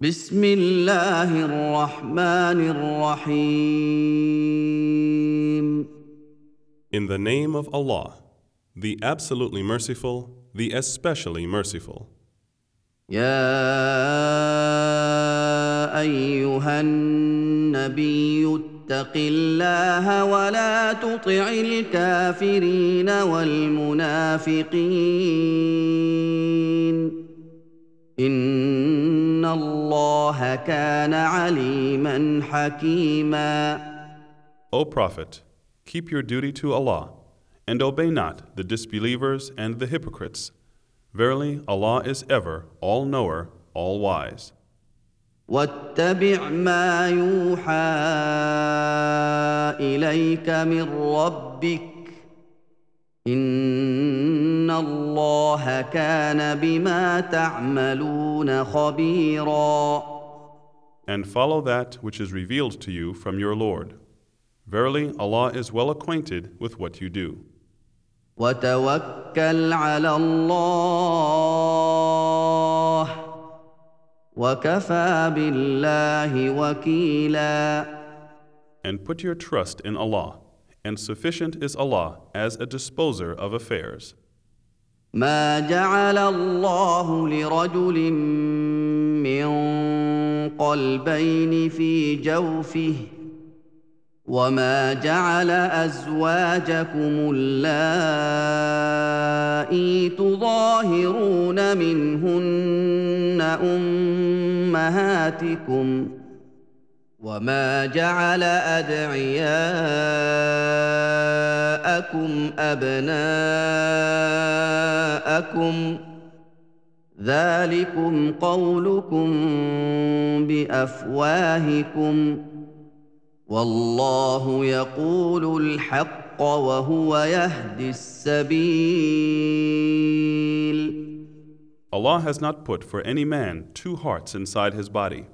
بسم الله الرحمن الرحيم In the name of Allah, the absolutely merciful, the especially merciful. يا أيها النبي اتق الله ولا تطع الكافرين والمنافقين ان الله كان عليما حكيما O Prophet, keep your duty to Allah, and obey not the disbelievers and the hypocrites. Verily, Allah is ever all knower, all wise. واتبع ما يوحى اليك من ربك ان الله كان بما تعملون خبيرا And follow that which is revealed to you from your Lord. Verily, Allah is well acquainted with what you do. وتوكل على الله وكفى بالله وكيلا And put your trust in Allah, And sufficient is Allah as a disposer of affairs. ما جعل الله لرجل من قلبين في جوفه وما جعل ازواجكم اللائي تظاهرون منهن امهاتكم وما جعل ادعياءكم ابناءكم ذلكم قولكم بافواهكم والله يقول الحق وهو يهدي السبيل Allah has not put for any man two hearts inside his body.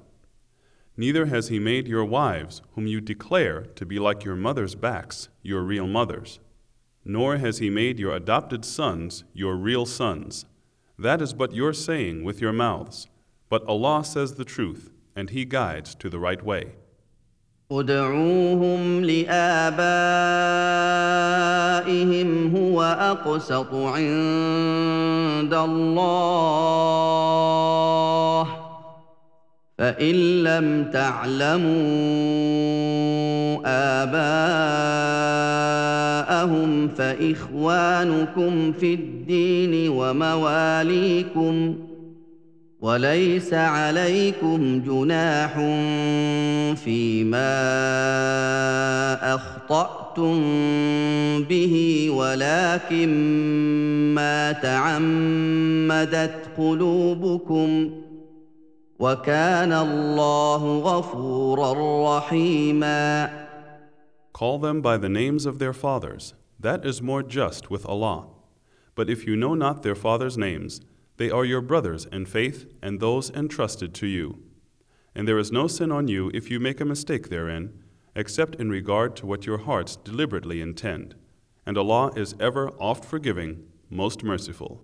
Neither has he made your wives, whom you declare to be like your mother's backs, your real mothers. Nor has he made your adopted sons your real sons. That is but your saying with your mouths. But Allah says the truth, and He guides to the right way. ادعوهم لابائهم هو اقسط عند الله فإن لم تعلموا آباءهم فإخوانكم في الدين ومواليكم وليس عليكم جناح فيما أخطأتم به ولكن ما تعمدت قلوبكم وكان الله غفورا رحيما Call them by the names of their fathers. That is more just with Allah. But if you know not their fathers' names, they are your brothers in faith and those entrusted to you. And there is no sin on you if you make a mistake therein, except in regard to what your hearts deliberately intend. And Allah is ever oft forgiving, most merciful.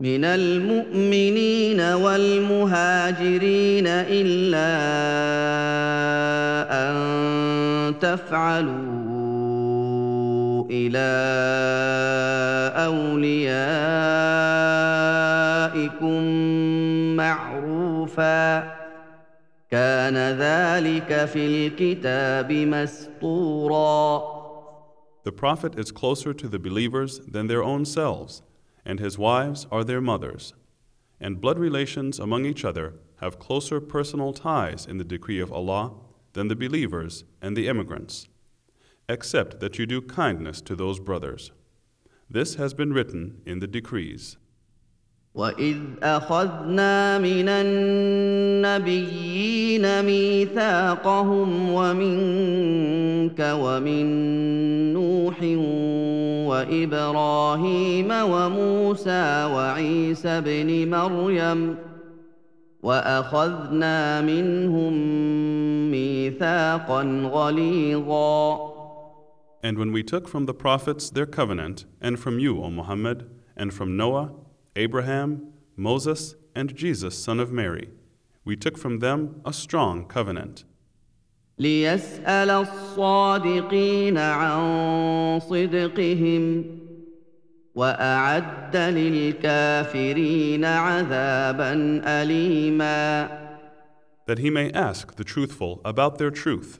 من المؤمنين والمهاجرين إلا أن تفعلوا إلى أوليائكم معروفا. كان ذلك في الكتاب مسطورا The Prophet is closer to the believers than their own selves, and his wives are their mothers. And blood relations among each other have closer personal ties in the decree of Allah than the believers and the immigrants, except that you do kindness to those brothers. This has been written in the decrees. واذ اخذنا من النبيين ميثاقهم ومنك ومن نوح وابراهيم وموسى وعيسى ابن مريم واخذنا منهم ميثاقا غليظا. And when we took from the prophets their covenant, and from you, O Muhammad, and from Noah, Abraham, Moses, and Jesus, son of Mary, we took from them a strong covenant. ليسال الصادقين عن صدقهم واعد للكافرين عذابا اليما That he may ask the truthful about their truth,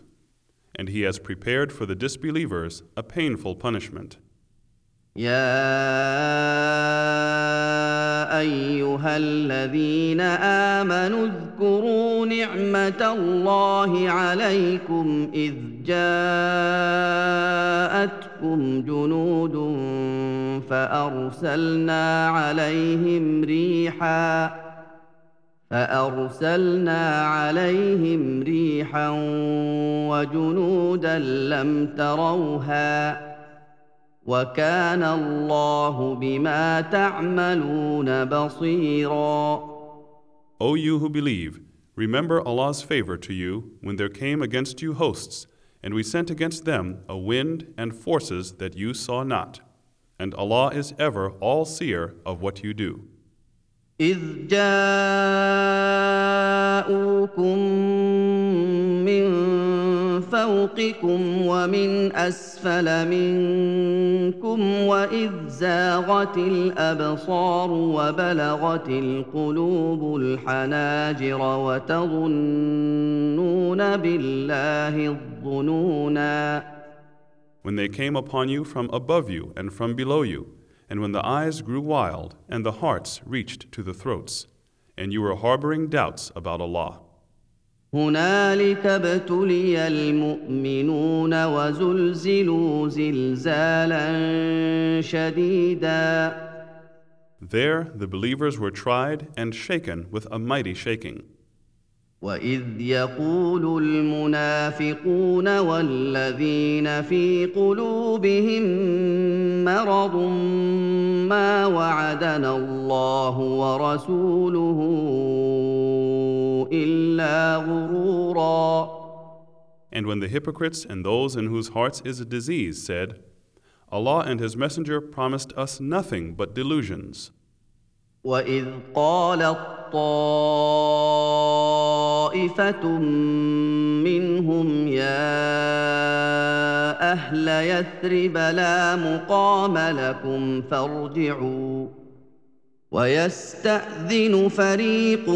and he has prepared for the disbelievers a painful punishment. يا أيها الذين آمنوا اذكروا نعمة الله عليكم إذ جاءتكم جنود فأرسلنا عليهم ريحا فأرسلنا عليهم ريحا وجنودا لم تروها وكان الله بما تعملون بصيرا O you who believe, remember Allah's favor to you when there came against you hosts, and we sent against them a wind and forces that you saw not. And Allah is ever all seer of what you do. إذ جاءوكم من فوقكم ومن أسفل منكم وإذ زاغت الأبصار وبلغت القلوب الحناجر وتظنون بالله الظنونا When they came upon you from above you and from below you, and when the eyes grew wild and the hearts reached to the throats, and you were harboring doubts about Allah. هنالك ابتلي المؤمنون وزلزلوا زلزالا شديدا There the believers were tried and shaken with a mighty shaking. واذ يقول المنافقون والذين في قلوبهم مرض ما وعدنا الله ورسوله الا غرورا And when the hypocrites and those in whose hearts is a disease said, Allah and His Messenger promised us nothing but delusions. واذ قالت طائفه منهم يا اهل يثرب لا مقام لكم فارجعوا ويستاذن فريق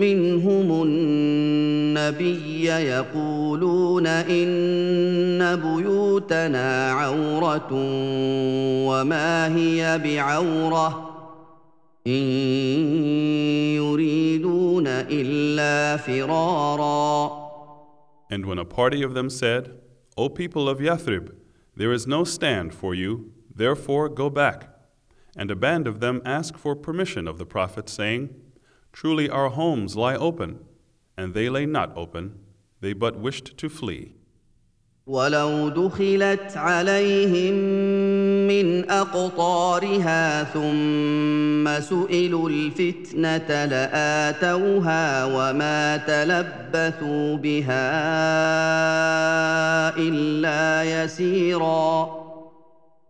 منهم النبي يقولون ان بيوتنا عوره وما هي بعوره ان يريدون الا فرارا And when a party of them said, O people of Yathrib, there is no stand for you, therefore go back. And a band of them asked for permission of the Prophet, saying, Truly our homes lie open. And they lay not open, they but wished to flee. ولو دخلت عليهم من اقطارها ثم سئلوا الفتنه لاتوها وما تلبثوا بها الا يسيرا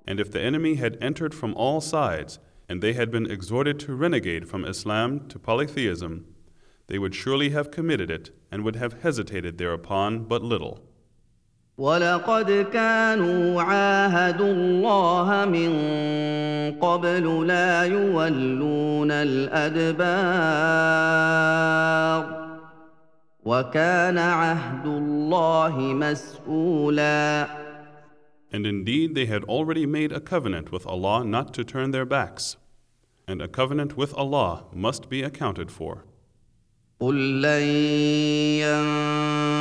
And if the enemy had entered from all sides, and they had been exhorted to renegade from Islam to polytheism, they would surely have committed it and would have hesitated thereupon but little. ولقد كانوا عاهدوا الله من قبل لا يولون الادبار وكان عهد الله مسؤولا And indeed, they had already made a covenant with Allah not to turn their backs. And a covenant with Allah must be accounted for. قل لن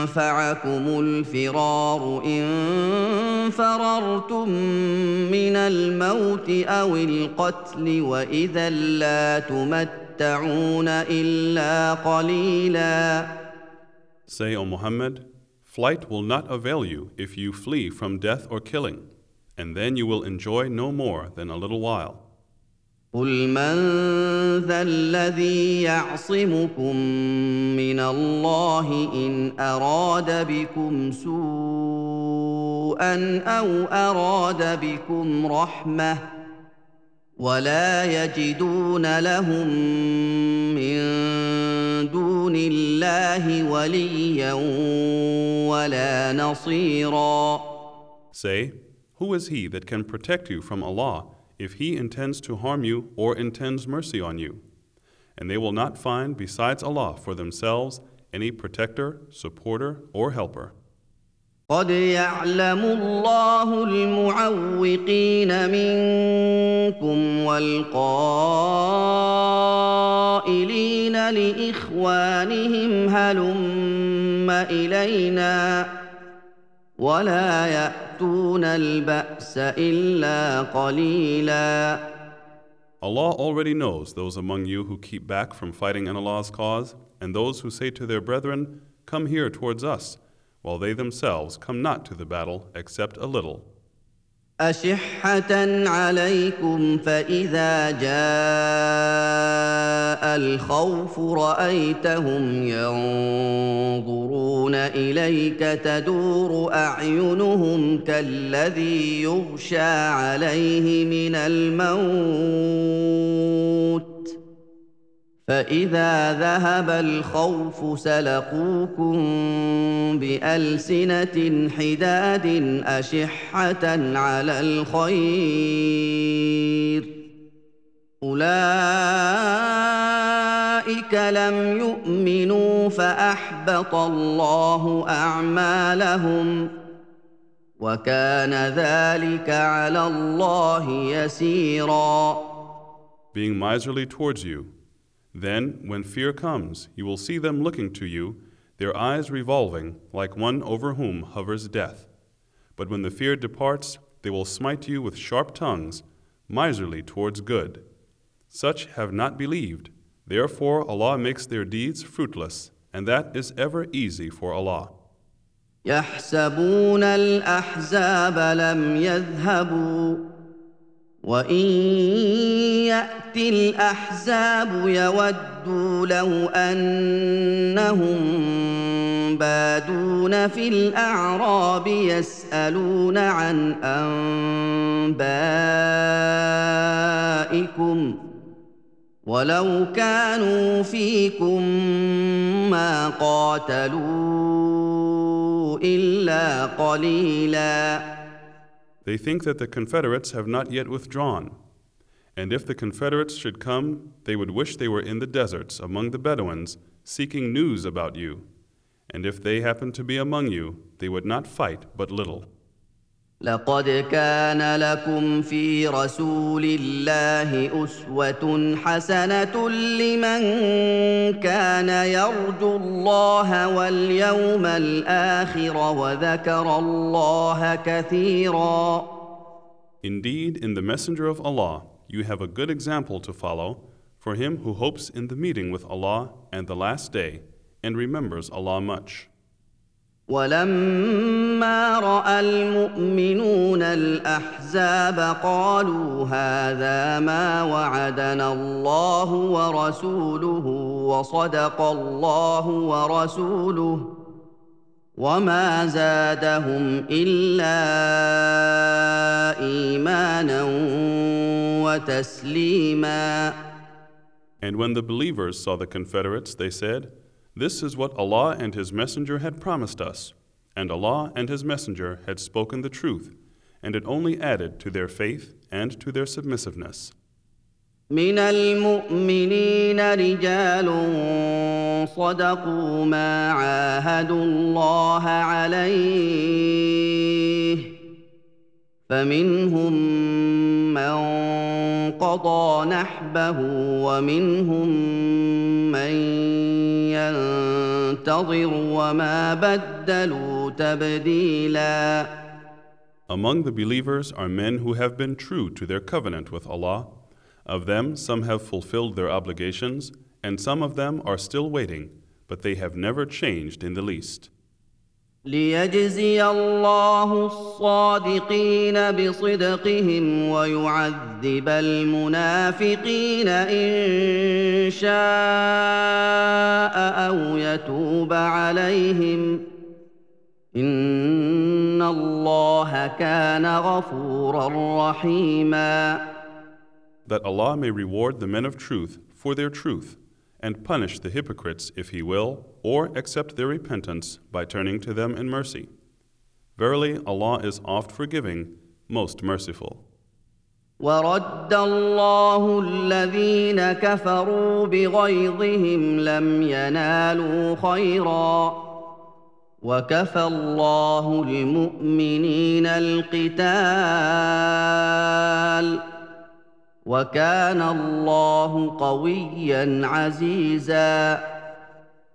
ينفعكم الفرار ان فررتم من الموت او القتل واذا لا تمتعون الا قليلا Say, O Muhammad, flight will not avail you if you flee from death or killing, and then you will enjoy no more than a little while. قل من ذا الذي يعصمكم من الله ان اراد بكم سوءا او اراد بكم رحمه ولا يجدون لهم من دون الله وليا ولا نصيرا Say, Who is he that can protect you from Allah if he intends to harm you or intends mercy on you? And they will not find besides Allah for themselves any protector, supporter, or helper. قد يعلم الله المعوقين منكم والقائلين لاخوانهم هلم الينا ولا ياتون الباس الا قليلا Allah already knows those among you who keep back from fighting in Allah's cause, and those who say to their brethren, Come here towards us, while they themselves come not to the battle except a little. أشحة عليكم فإذا جاء الخوف رأيتهم ينظرون إليك تدور أعينهم كالذي يغشى عليه من الموت فإذا ذهب الخوف سلقوكم بألسنة حداد أشحة على الخير أولئك لم يؤمنوا فأحبط الله أعمالهم وكان ذلك على الله يسيرا Being miserly towards you, Then, when fear comes, you will see them looking to you, their eyes revolving like one over whom hovers death. But when the fear departs, they will smite you with sharp tongues, miserly towards good. Such have not believed. Therefore, Allah makes their deeds fruitless, and that is ever easy for Allah. يحسبون الاحزاب لم يذهبوا وان ياتي الاحزاب يودوا لو انهم بادون في الاعراب يسالون عن انبائكم ولو كانوا فيكم ما قاتلوا الا قليلا They think that the Confederates have not yet withdrawn. And if the Confederates should come, they would wish they were in the deserts among the Bedouins, seeking news about you. And if they happened to be among you, they would not fight but little. لقد كان لكم في رسول الله اسوه حسنه لمن كان يرجو الله واليوم الآخر وذكر الله كثيرا Indeed, in the Messenger of Allah, you have a good example to follow for him who hopes in the meeting with Allah and the last day and remembers Allah much. ولما رأى المؤمنون الأحزاب قالوا هذا ما وعدنا الله ورسوله وصدق الله ورسوله وما زادهم إلا إيمانا وتسليما. And when the believers saw the Confederates, they said, This is what Allah and His Messenger had promised us, and Allah and His Messenger had spoken the truth, and it only added to their faith and to their submissiveness. من المؤمنين رجال صدقوا ما عاهدوا الله عليه فمنهم من قضى نحبه ومنهم من وانتظروا وما بدلوا تبديلا Among the believers are men who have been true to their covenant with Allah. Of them, some have fulfilled their obligations, and some of them are still waiting, but they have never changed in the least. ليجزي الله الصادقين بصدقهم ويعذب المنافقين ان شاء أو يتوب عليهم ان الله كان غفورا رحيما. That Allah may reward the men of truth for their truth and punish the hypocrites if He will, or accept their repentance by turning to them in mercy. Verily, Allah is oft forgiving, most merciful. ورد الله الذين كفروا بغيظهم لم ينالوا خيرا وكفى الله المؤمنين القتال وكان الله قويا عزيزا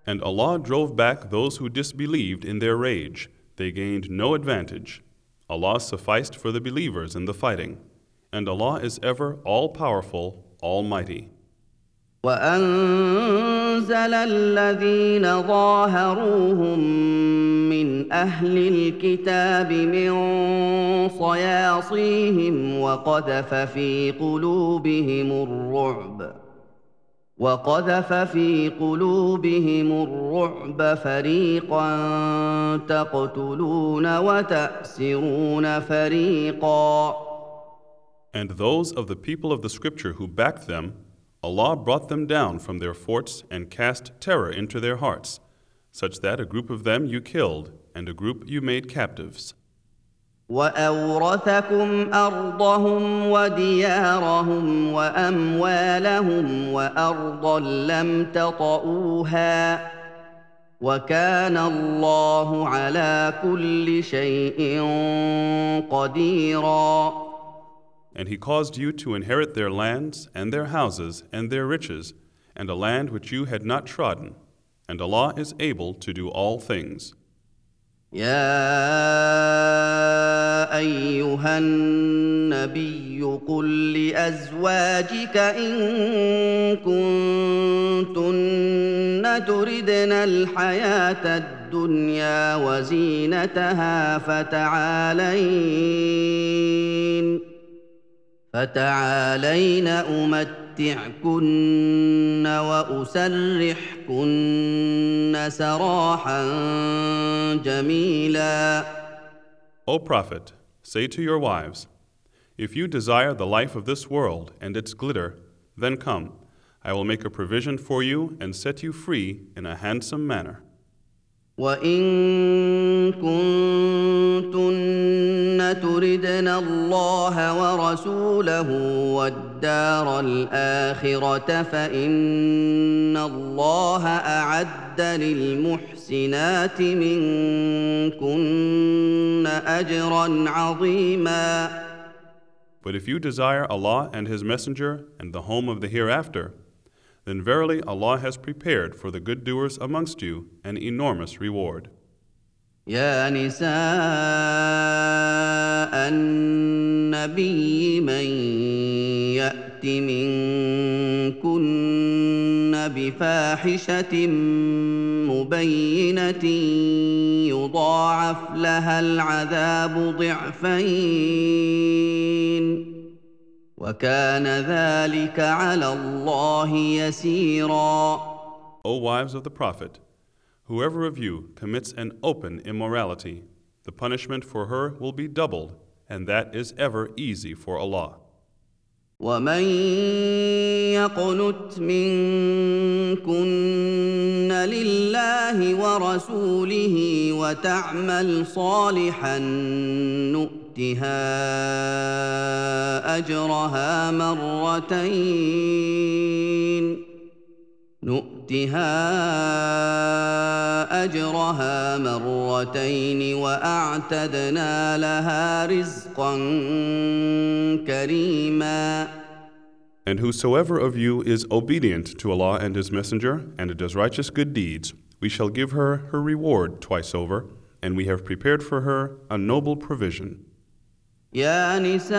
And Allah drove back those who disbelieved in their rage. They gained no advantage. Allah sufficed for the believers in the fighting. And Allah is ever all powerful, almighty. وانزل الذين ظاهروهم من أهل الكتاب من صياصيهم وقذف في قلوبهم الرعب وقذف في قلوبهم الرعب فريقا تقتلون وتاسرون فريقا And those of the people of the scripture who backed them, Allah brought them down from their forts and cast terror into their hearts, such that a group of them you killed and a group you made captives. واورثكم ارضهم وديارهم واموالهم وارضا لم تطئوها وكان الله على كل شيء قديرا And he caused you to inherit their lands and their houses and their riches, and a land which you had not trodden. And Allah is able to do all things. يا ايها النبي قل لازواجك ان كنتن تردن الحياة الدنيا وزينتها فتعالين فتعالين امتعكن واسرحكن سراحا جميلا O Prophet, say to your wives, If you desire the life of this world and its glitter, then come. I will make a provision for you and set you free in a handsome manner. وان كنتن تردن الله ورسوله والدار الاخره فان الله اعد للمحسنات منكن اجرا عظيما. But if you desire Allah and His Messenger and the home of the hereafter, then verily Allah has prepared for the good doers amongst you an enormous reward. يا نساء النبي من يات منكن بفاحشه مبينه يضاعف لها العذاب ضعفين وكان ذلك على الله يسيرا O wives of the Prophet, whoever of you commits an open immorality, the punishment for her will be doubled, and that is ever easy for Allah. ومن يقنت منكن لله ورسوله وتعمل صالحا نؤتها اجرها مرتين نؤتها اجرها مرتين واعتدنا لها رزقا كريما And whosoever of you is obedient to Allah and His Messenger and does righteous good deeds, We shall give her her reward twice over, and we have prepared for her a noble provision. يا نساء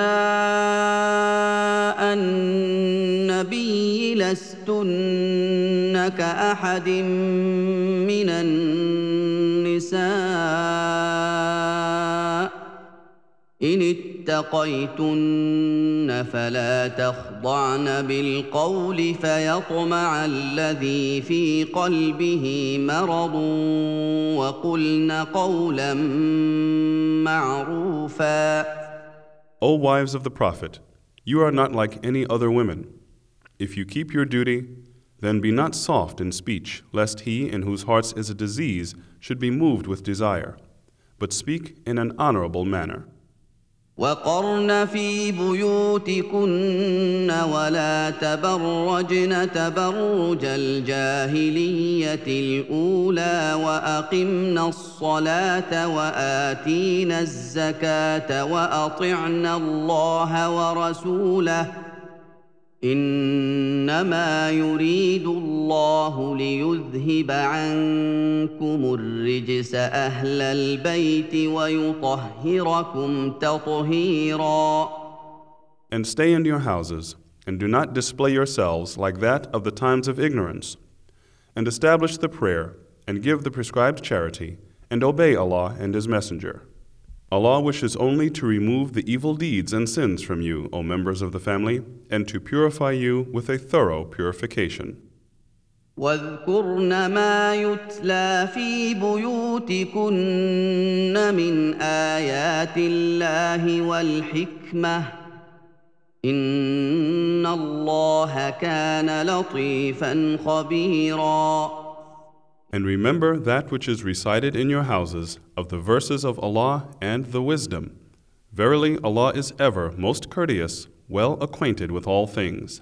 النبي لستن كأحد من النساء إن اتقيتن فلا تخضعن بالقول فيطمع الذي في قلبه مرض وقلن قولا معروفا O wives of the Prophet, you are not like any other women. If you keep your duty, then be not soft in speech, lest he in whose hearts is a disease should be moved with desire, but speak in an honorable manner. وقرن في بيوتكن ولا تبرجن تبرج الجاهلية الأولى واقمن الصلاة وآتينا الزكاة واطعن الله ورسوله انما يريد الله ليذهب عنكم الرجس اهل البيت ويطهركم تطهيرا And stay in your houses, and do not display yourselves like that of the times of ignorance. And establish the prayer, and give the prescribed charity, and obey Allah and His Messenger. Allah wishes only to remove the evil deeds and sins from you, O members of the family, and to purify you with a thorough purification. واذكرن ما يتلى في بيوتكن من آيات الله والحكمة إن الله كان لطيفا خبيراً and remember that which is recited in your houses of the verses of Allah and the wisdom. Verily, Allah is ever most courteous, well acquainted with all things.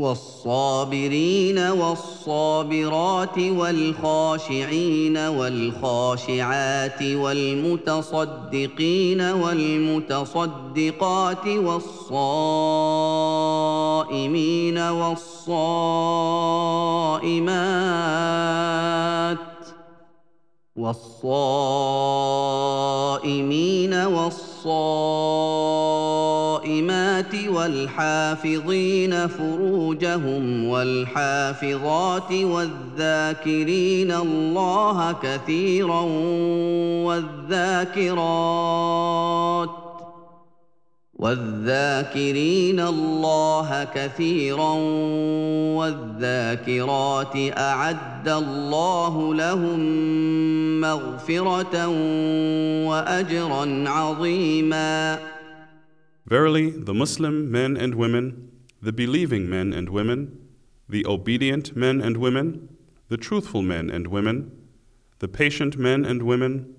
والصابرين والصابرات والخاشعين والخاشعات والمتصدقين والمتصدقات والصائمين والصائمات والصائمين والصائمات والحافظين فروجهم والحافظات والذاكرين الله كثيرا والذاكرات والذاكرين الله كثيرا والذاكرات اعد الله لهم مغفره واجرا عظيما Verily, the Muslim men and women, the believing men and women, the obedient men and women, the truthful men and women, the patient men and women,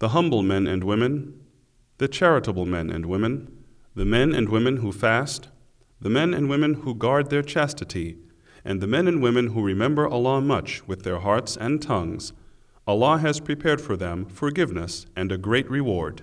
the humble men and women, the charitable men and women, the men and women who fast, the men and women who guard their chastity, and the men and women who remember Allah much with their hearts and tongues, Allah has prepared for them forgiveness and a great reward.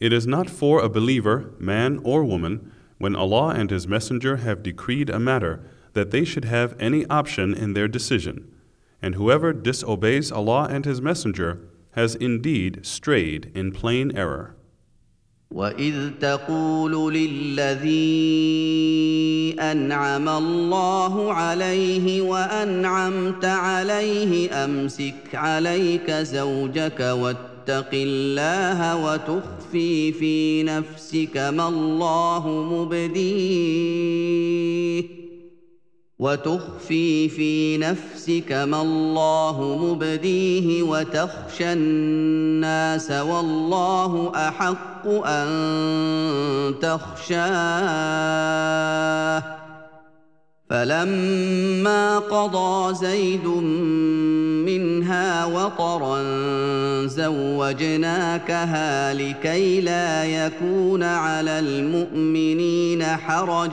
It is not for a believer, man or woman, when Allah and His Messenger have decreed a matter, that they should have any option in their decision. And whoever disobeys Allah and His Messenger has indeed strayed in plain error. واذ تقول للذي انعم الله عليه وانعمت عليه امسك عليك زوجك واتق الله وتخفي في نفسك ما الله مبديه. وتخفي في نفسك ما الله مبديه وتخشى الناس والله أحق أن تخشاه. فلما قضى زيد منها وطرا زوجناكها لكي لا يكون على المؤمنين حرج.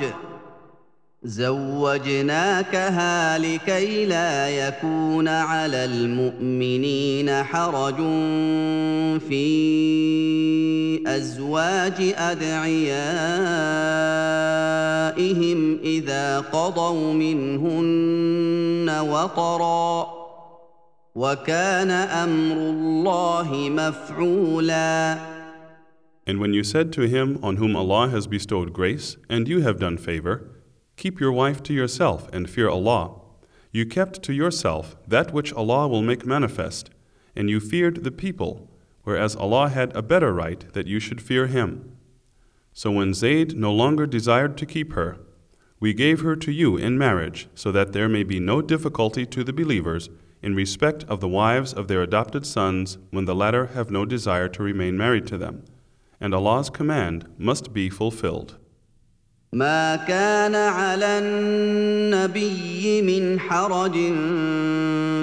زوجناكها لكي لا يكون على المؤمنين حرج في أزواج أدعيائهم إذا قضوا منهن وطرا وكان أمر الله مفعولا. And when you said to him on whom Allah has bestowed grace, and you have done favor, Keep your wife to yourself and fear Allah. You kept to yourself that which Allah will make manifest, and you feared the people, whereas Allah had a better right that you should fear Him. So when Zayd no longer desired to keep her, we gave her to you in marriage, so that there may be no difficulty to the believers in respect of the wives of their adopted sons when the latter have no desire to remain married to them. And Allah's command must be fulfilled. ما كان على النبي من حرج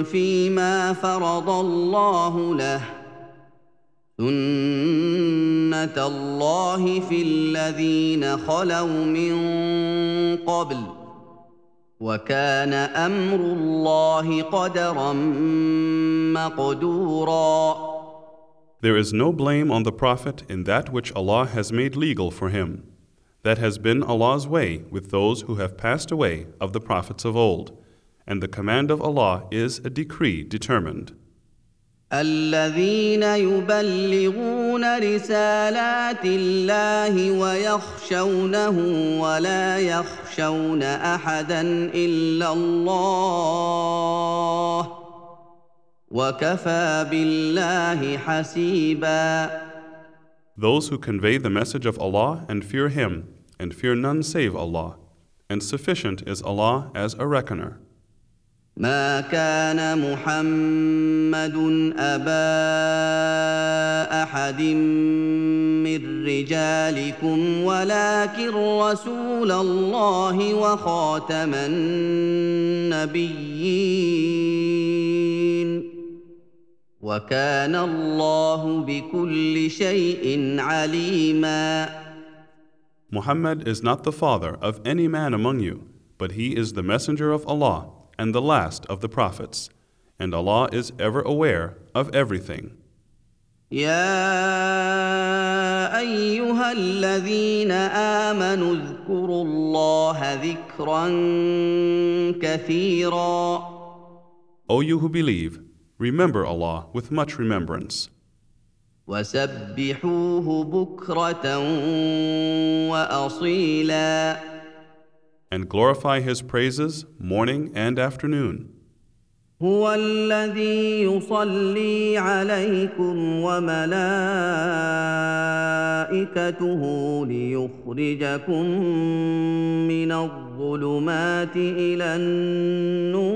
فيما فرض الله له سنه الله في الذين خلوا من قبل وكان أمر الله قدرا مقدورا There is no blame on the Prophet in that which Allah has made legal for him. That has been Allah's way with those who have passed away of the prophets of old, and the command of Allah is a decree determined. الذين يبلغون رسالات الله ويخشونه ولا يخشون احدا الا الله وكفى بالله حسيبا Those who convey the message of Allah and fear Him, and fear none save Allah, and sufficient is Allah as a reckoner. ما كان محمد ابا احد من رجالكم ولكن رسول الله وخاتم النبيين وكان الله بكل شيء عليما Muhammad is not the father of any man among you, but he is the messenger of Allah and the last of the prophets, and Allah is ever aware of everything. يا ايها الذين امنوا اذكروا الله ذكرا كثيرا O you who believe, Remember Allah with much remembrance. وسبحوه بكرة وأصيلا And glorify His praises morning and afternoon. هو الذي يصلي عليكم وملائكته ليخرجكم من الظلمات إلى النور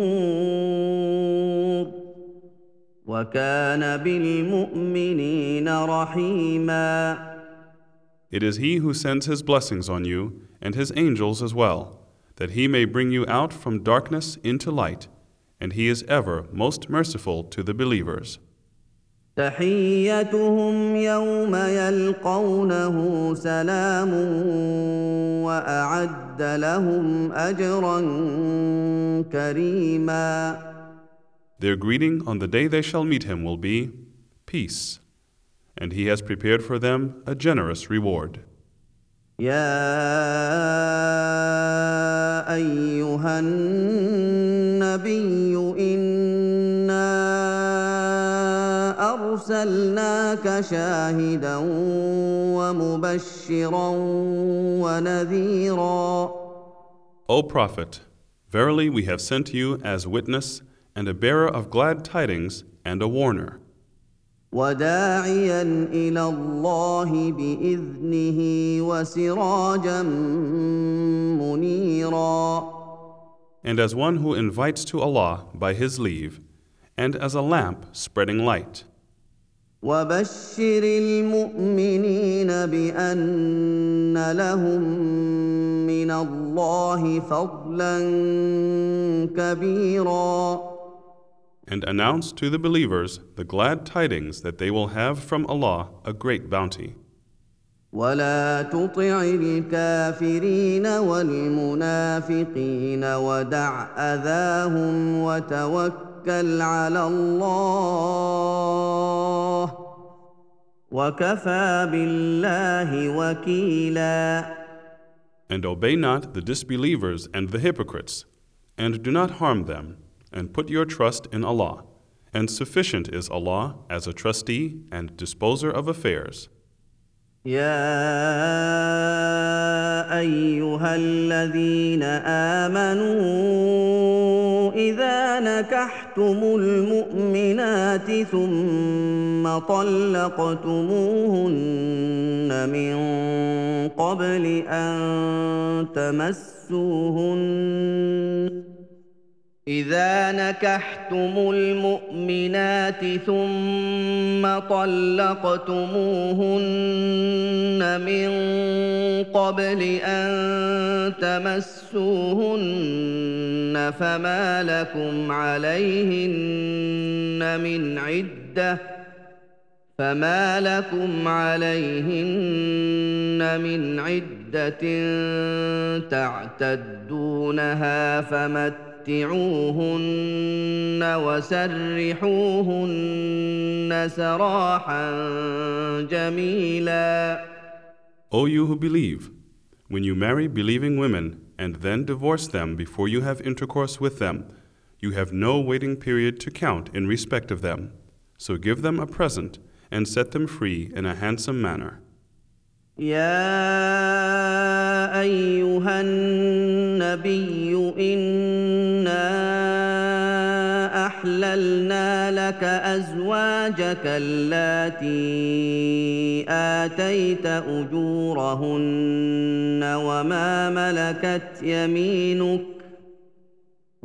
It is He who sends His blessings on you and His angels as well, that He may bring you out from darkness into light, and He is ever most merciful to the believers. تحيتهم يوم يلقونه سلام واعد لهم اجرا كريما Their greeting on the day they shall meet him will be peace, and he has prepared for them a generous reward. يا ايها النبي انا ارسلناك شاهدا ومبشرا ونذيرا O Prophet, verily we have sent you as witness and a bearer of glad tidings and a warner. وداعيا الى الله باذنه وسراجا منيرا and as one who invites to Allah by His leave, and as a lamp spreading light. وبشر المؤمنين بان لهم من الله فضلا كبيرا And announce to the believers the glad tidings that they will have from Allah a great bounty. ولا تطع الكافرين والمنافقين ودع اذاهم وتوكل على الله وكفى بالله وكيلا And obey not the disbelievers and the hypocrites, and do not harm them, and put your trust in Allah. And sufficient is Allah as a trustee and disposer of affairs. يا ايها الذين امنوا اذا نكحتم المؤمنات ثم طلقتموهن من قبل ان تمسوهن إذا نكحتم المؤمنات ثم طلقتموهن من قبل أن تمسوهن فما لكم عليهن من عدة فما لكم عليهن من عدة تعتدونها فمت متعوهن وسرحوهن سراحا جميلا O you who believe, when you marry believing women and then divorce them before you have intercourse with them, you have no waiting period to count in respect of them. So give them a present and set them free in a handsome manner. يا ايها النبي انا أحللنا لك أزواجك اللاتي آتيت أجورهن وما ملكت يمينك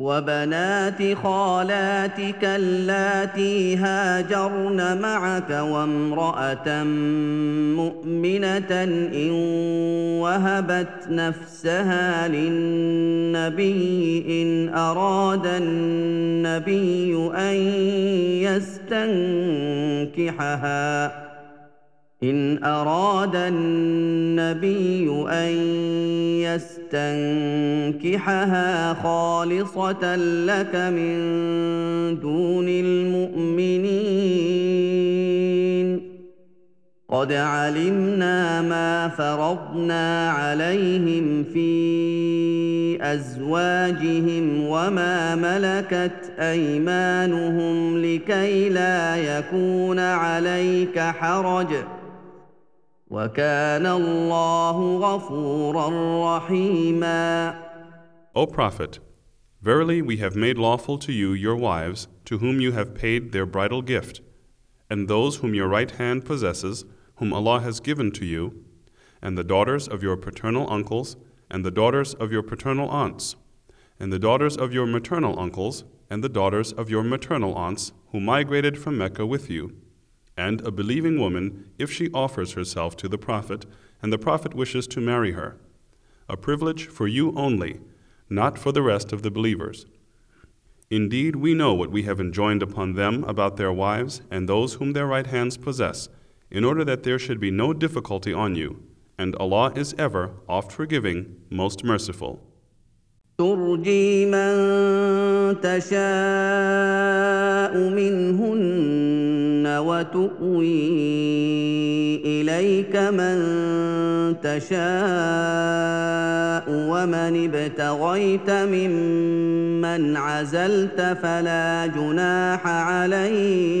وبنات خالاتك اللاتي هاجرن معك وامرأة مؤمنة إن وهبت نفسها للنبي إن أراد النبي أن يستنكحها. إن أراد النبي أن يستنكحها خالصة لك من دون المؤمنين. قد علمنا ما فرضنا عليهم في أزواجهم وما ملكت أيمانهم لكي لا يكون عليك حرج. وكان الله غفورا رحيما O Prophet, verily we have made lawful to you your wives, to whom you have paid their bridal gift, and those whom your right hand possesses, whom Allah has given to you, and the daughters of your paternal uncles, and the daughters of your paternal aunts, and the daughters of your maternal uncles, and the daughters of your maternal aunts, who migrated from Mecca with you and a believing woman if she offers herself to the Prophet and the Prophet wishes to marry her. A privilege for you only, not for the rest of the believers. Indeed, we know what we have enjoined upon them about their wives and those whom their right hands possess, in order that there should be no difficulty on you, and Allah is ever oft forgiving, most merciful. ترجي من تشاء منهن وتؤوي إليك من تشاء ومن ابتغيت ممن عزلت فلا جناح عليك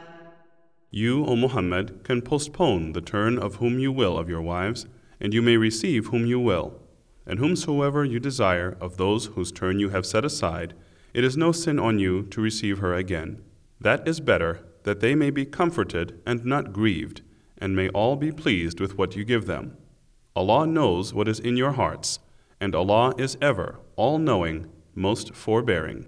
You, O Muhammad, can postpone the turn of whom you will of your wives, and you may receive whom you will. And whomsoever you desire of those whose turn you have set aside, it is no sin on you to receive her again. That is better, that they may be comforted and not grieved, and may all be pleased with what you give them. Allah knows what is in your hearts, and Allah is ever all knowing, most forbearing.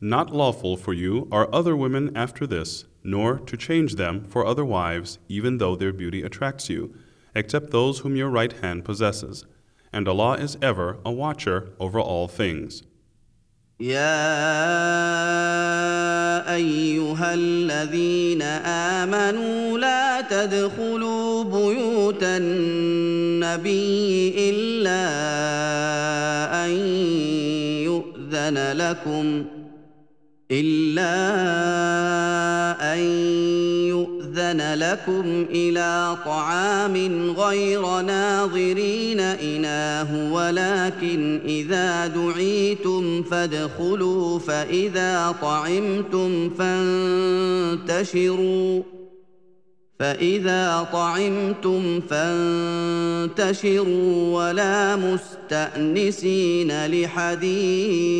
Not lawful for you are other women after this, nor to change them for other wives, even though their beauty attracts you, except those whom your right hand possesses. And Allah is ever a watcher over all things. يا ايها الذين امنوا لا تدخلوا بيوت النبي الا ان يؤذن لكم إلا أن يؤذن لكم إلى طعام غير ناظرين إناه ولكن إذا دعيتم فادخلوا فإذا طعمتم فانتشروا فإذا طعمتم فانتشروا ولا مستأنسين لحديث.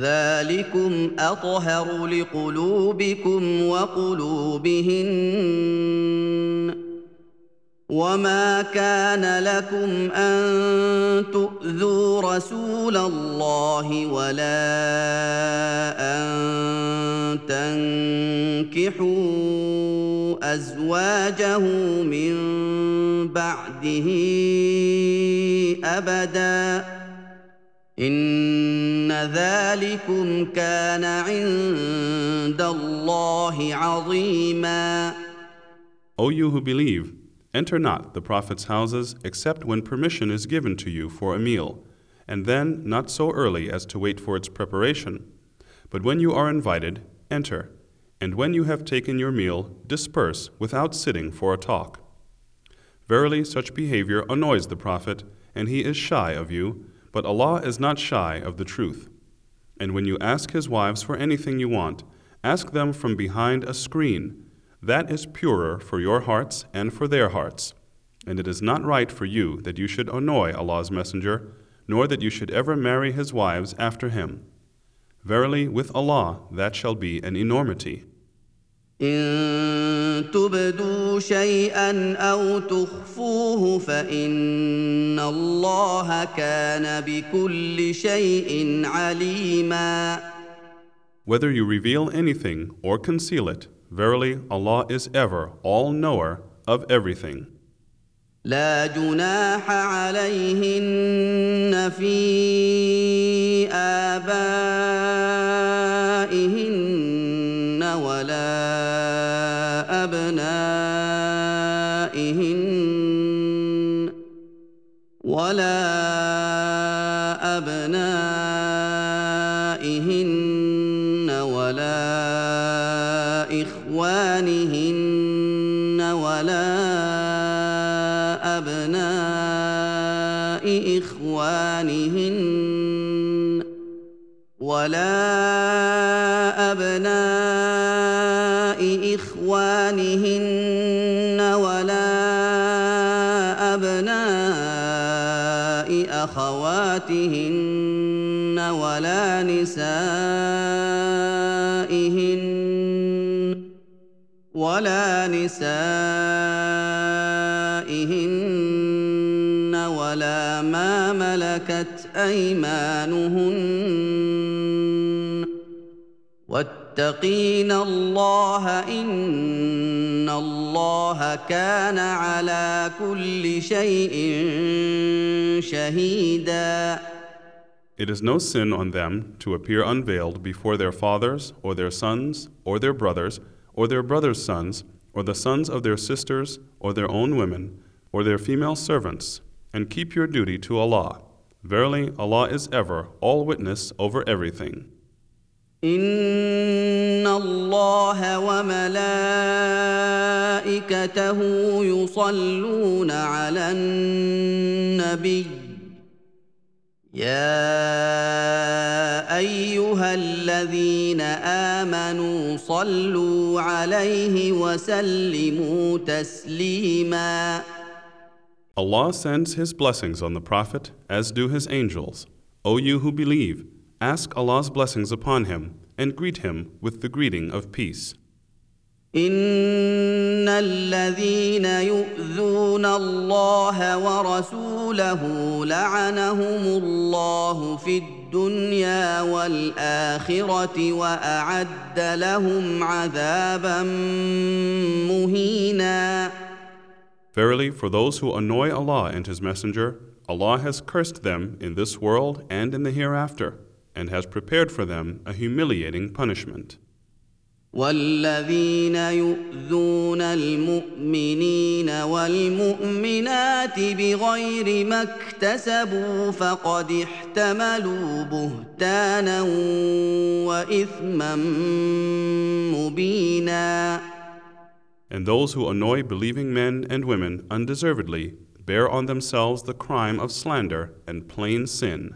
ذلكم أطهر لقلوبكم وقلوبهن وما كان لكم أن تؤذوا رسول الله ولا أن تنكحوا أزواجه من بعده أبدا ان ذلكم كان عند الله عظيما O you who believe, enter not the Prophet's houses except when permission is given to you for a meal, and then not so early as to wait for its preparation. But when you are invited, enter, and when you have taken your meal, disperse without sitting for a talk. Verily, such behavior annoys the Prophet, and he is shy of you, but Allah is not shy of the truth. And when you ask his wives for anything you want, ask them from behind a screen. That is purer for your hearts and for their hearts. And it is not right for you that you should annoy Allah's Messenger, nor that you should ever marry his wives after him. Verily, with Allah that shall be an enormity. ان تبدوا شيئا أو تخفوه فان الله كان بكل شيء عليما Whether you reveal anything or conceal it, verily Allah is ever all knower of everything. لا جناح عليهن في ابائهن ولا أبنائهن ولا إخوانهن ولا أبناء إخوانهن ولا أخواتهن ولا نسائهن ولا نسائهن ولا ما ملكت أيمانهن واتقين الله إن الله كان على كل شيء شهيدا It is no sin on them to appear unveiled before their fathers, or their sons, or their brothers, or their brothers' sons, or the sons of their sisters, or their own women, or their female servants, and keep your duty to Allah. Verily, Allah is ever all witness over everything. ان الله وملائكته يصلون على النبي يا ايها الذين امنوا صلوا عليه وسلموا تسليما Allah sends His blessings on the Prophet, as do His angels. O you who believe, ask Allah's blessings upon him, and greet him with the greeting of peace. ان الذين يؤذون الله ورسوله لعنهم الله في الدنيا والاخره واعد لهم عذابا مهينا Verily, for those who annoy Allah and His Messenger, Allah has cursed them in this world and in the hereafter, and has prepared for them a humiliating punishment. والذين يؤذون المؤمنين والمؤمنات بغير ما اكتسبوا فقد احتملوا بهتانا واثما مبينا And those who annoy believing men and women undeservedly bear on themselves the crime of slander and plain sin.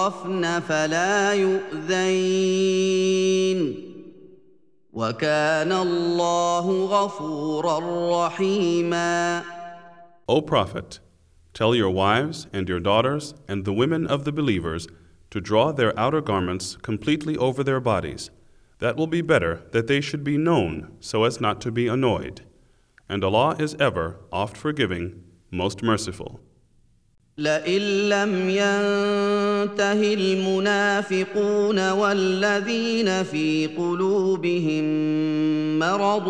يعرفن فلا يؤذين وكان الله غفورا رحيما O Prophet, tell your wives and your daughters and the women of the believers to draw their outer garments completely over their bodies. That will be better that they should be known so as not to be annoyed. And Allah is ever oft forgiving, most merciful. لئن لم ينته المنافقون والذين في قلوبهم مرض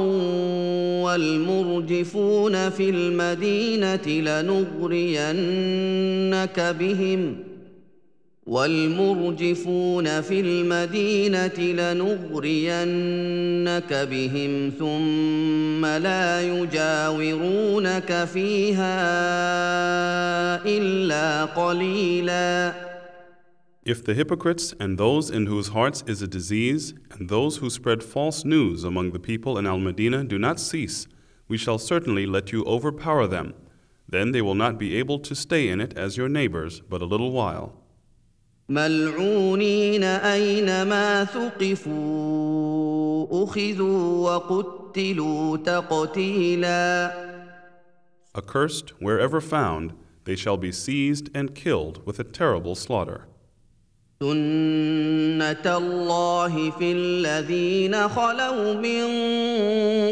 والمرجفون في المدينة لنغرينك بهم والمرجفون في المدينه لنغرينك بهم ثم لا يجاورونك فيها الا قليلا If the hypocrites and those in whose hearts is a disease and those who spread false news among the people in Al Medina do not cease, we shall certainly let you overpower them. Then they will not be able to stay in it as your neighbors but a little while. ملعونين أينما ثقفوا أخذوا وقتلوا تقتيلا Accursed wherever found, they shall be seized and killed with a terrible slaughter. سنه الله في الذين خلوا من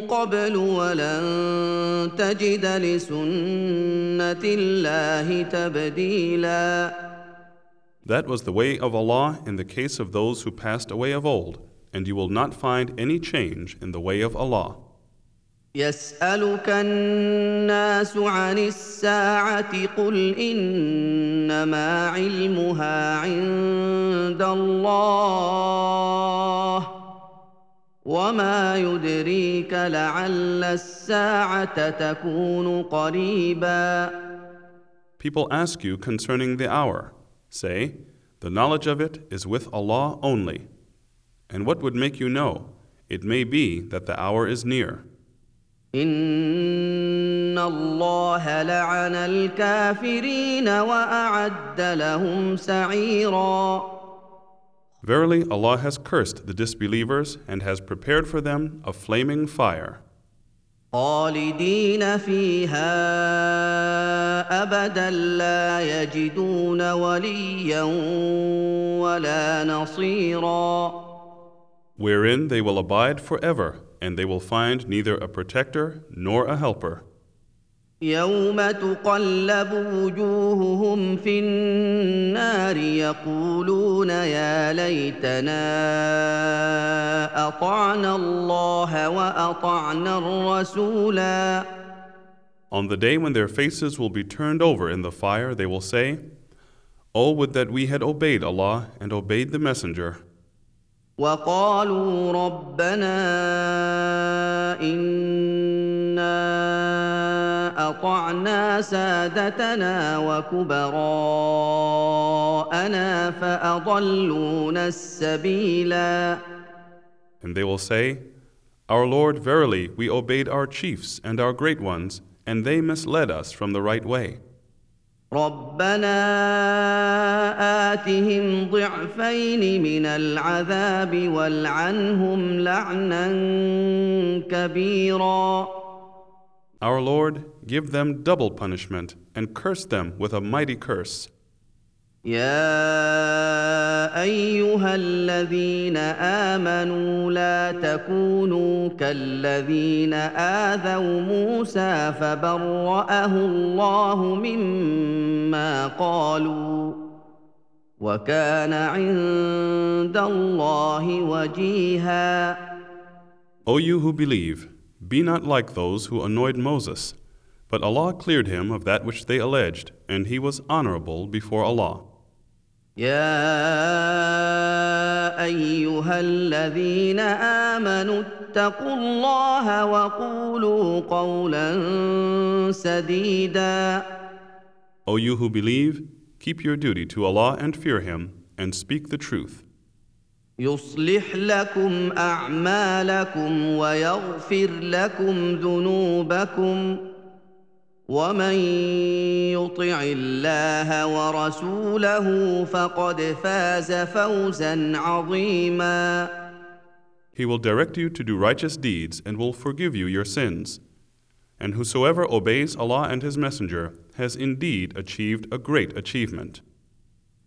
قبل ولن تجد لسنه الله تبديلا That was the way of Allah in the case of those who passed away of old, and you will not find any change in the way of Allah. يسالك الناس عن الساعه قل انما علمها عند الله وما يدريك لعل الساعه تكون قريبا People ask you concerning the hour. Say, The knowledge of it is with Allah only. And what would make you know? It may be that the hour is near. ان الله لعن الكافرين واعد لهم سعيرا Verily, Allah has cursed the disbelievers and has prepared for them a flaming fire. خالدين فيها ابدا لا يجدون وليا ولا نصيرا wherein they will abide forever, and they will find neither a protector nor a helper. يوم تقلب وجوههم في النار يقولون يا ليتنا اطعنا الله واطعنا الرسولا On the day when their faces will be turned over in the fire, they will say, Oh, would that we had obeyed Allah and obeyed the Messenger. وقالوا ربنا أنا اطعنا سادتنا وكبراءنا فاضلونا السبيلا And they will say, Our Lord, verily, we obeyed our chiefs and our great ones, and they misled us from the right way. ربنا آتهم ضعفين من العذاب والعنهم لعنا كبيرا Our Lord, give them double punishment and curse them with a mighty curse. يا ايها الذين امنوا لا تكونوا كالذين اذوا موسى فبراه الله مما قالوا وكان عند الله وجيها O you who believe, be not like those who annoyed Moses. But Allah cleared him of that which they alleged, and he was honorable before Allah. يا ايها الذين امنوا اتقوا الله وقولوا قولا سديدا O you who believe, keep your duty to Allah and fear Him, and speak the truth. يصلح لكم اعمالكم ويغفر لكم ذنوبكم ومن يطع الله ورسوله فقد فاز فوزا عظيما He will direct you to do righteous deeds and will forgive you your sins. And whosoever obeys Allah and His Messenger has indeed achieved a great achievement.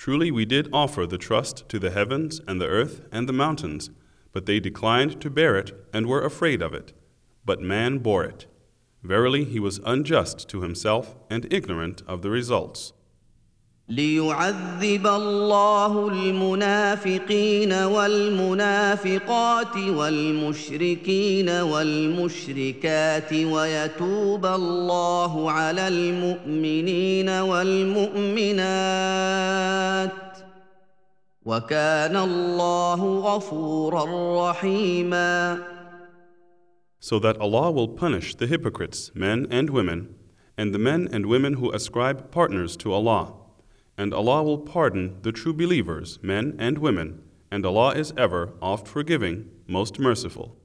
Truly, we did offer the trust to the heavens and the earth and the mountains, but they declined to bear it and were afraid of it. But man bore it. Verily, he was unjust to himself and ignorant of the results. ليعذب الله المنافقين والمنافقات والمشركين والمشركات ويتوب الله على المؤمنين والمؤمنات وكان الله غفورا رحيما So that Allah will punish the hypocrites, men and women, and the men and women who ascribe partners to Allah. And Allah will pardon the true believers, men and women, and Allah is ever oft forgiving, most merciful.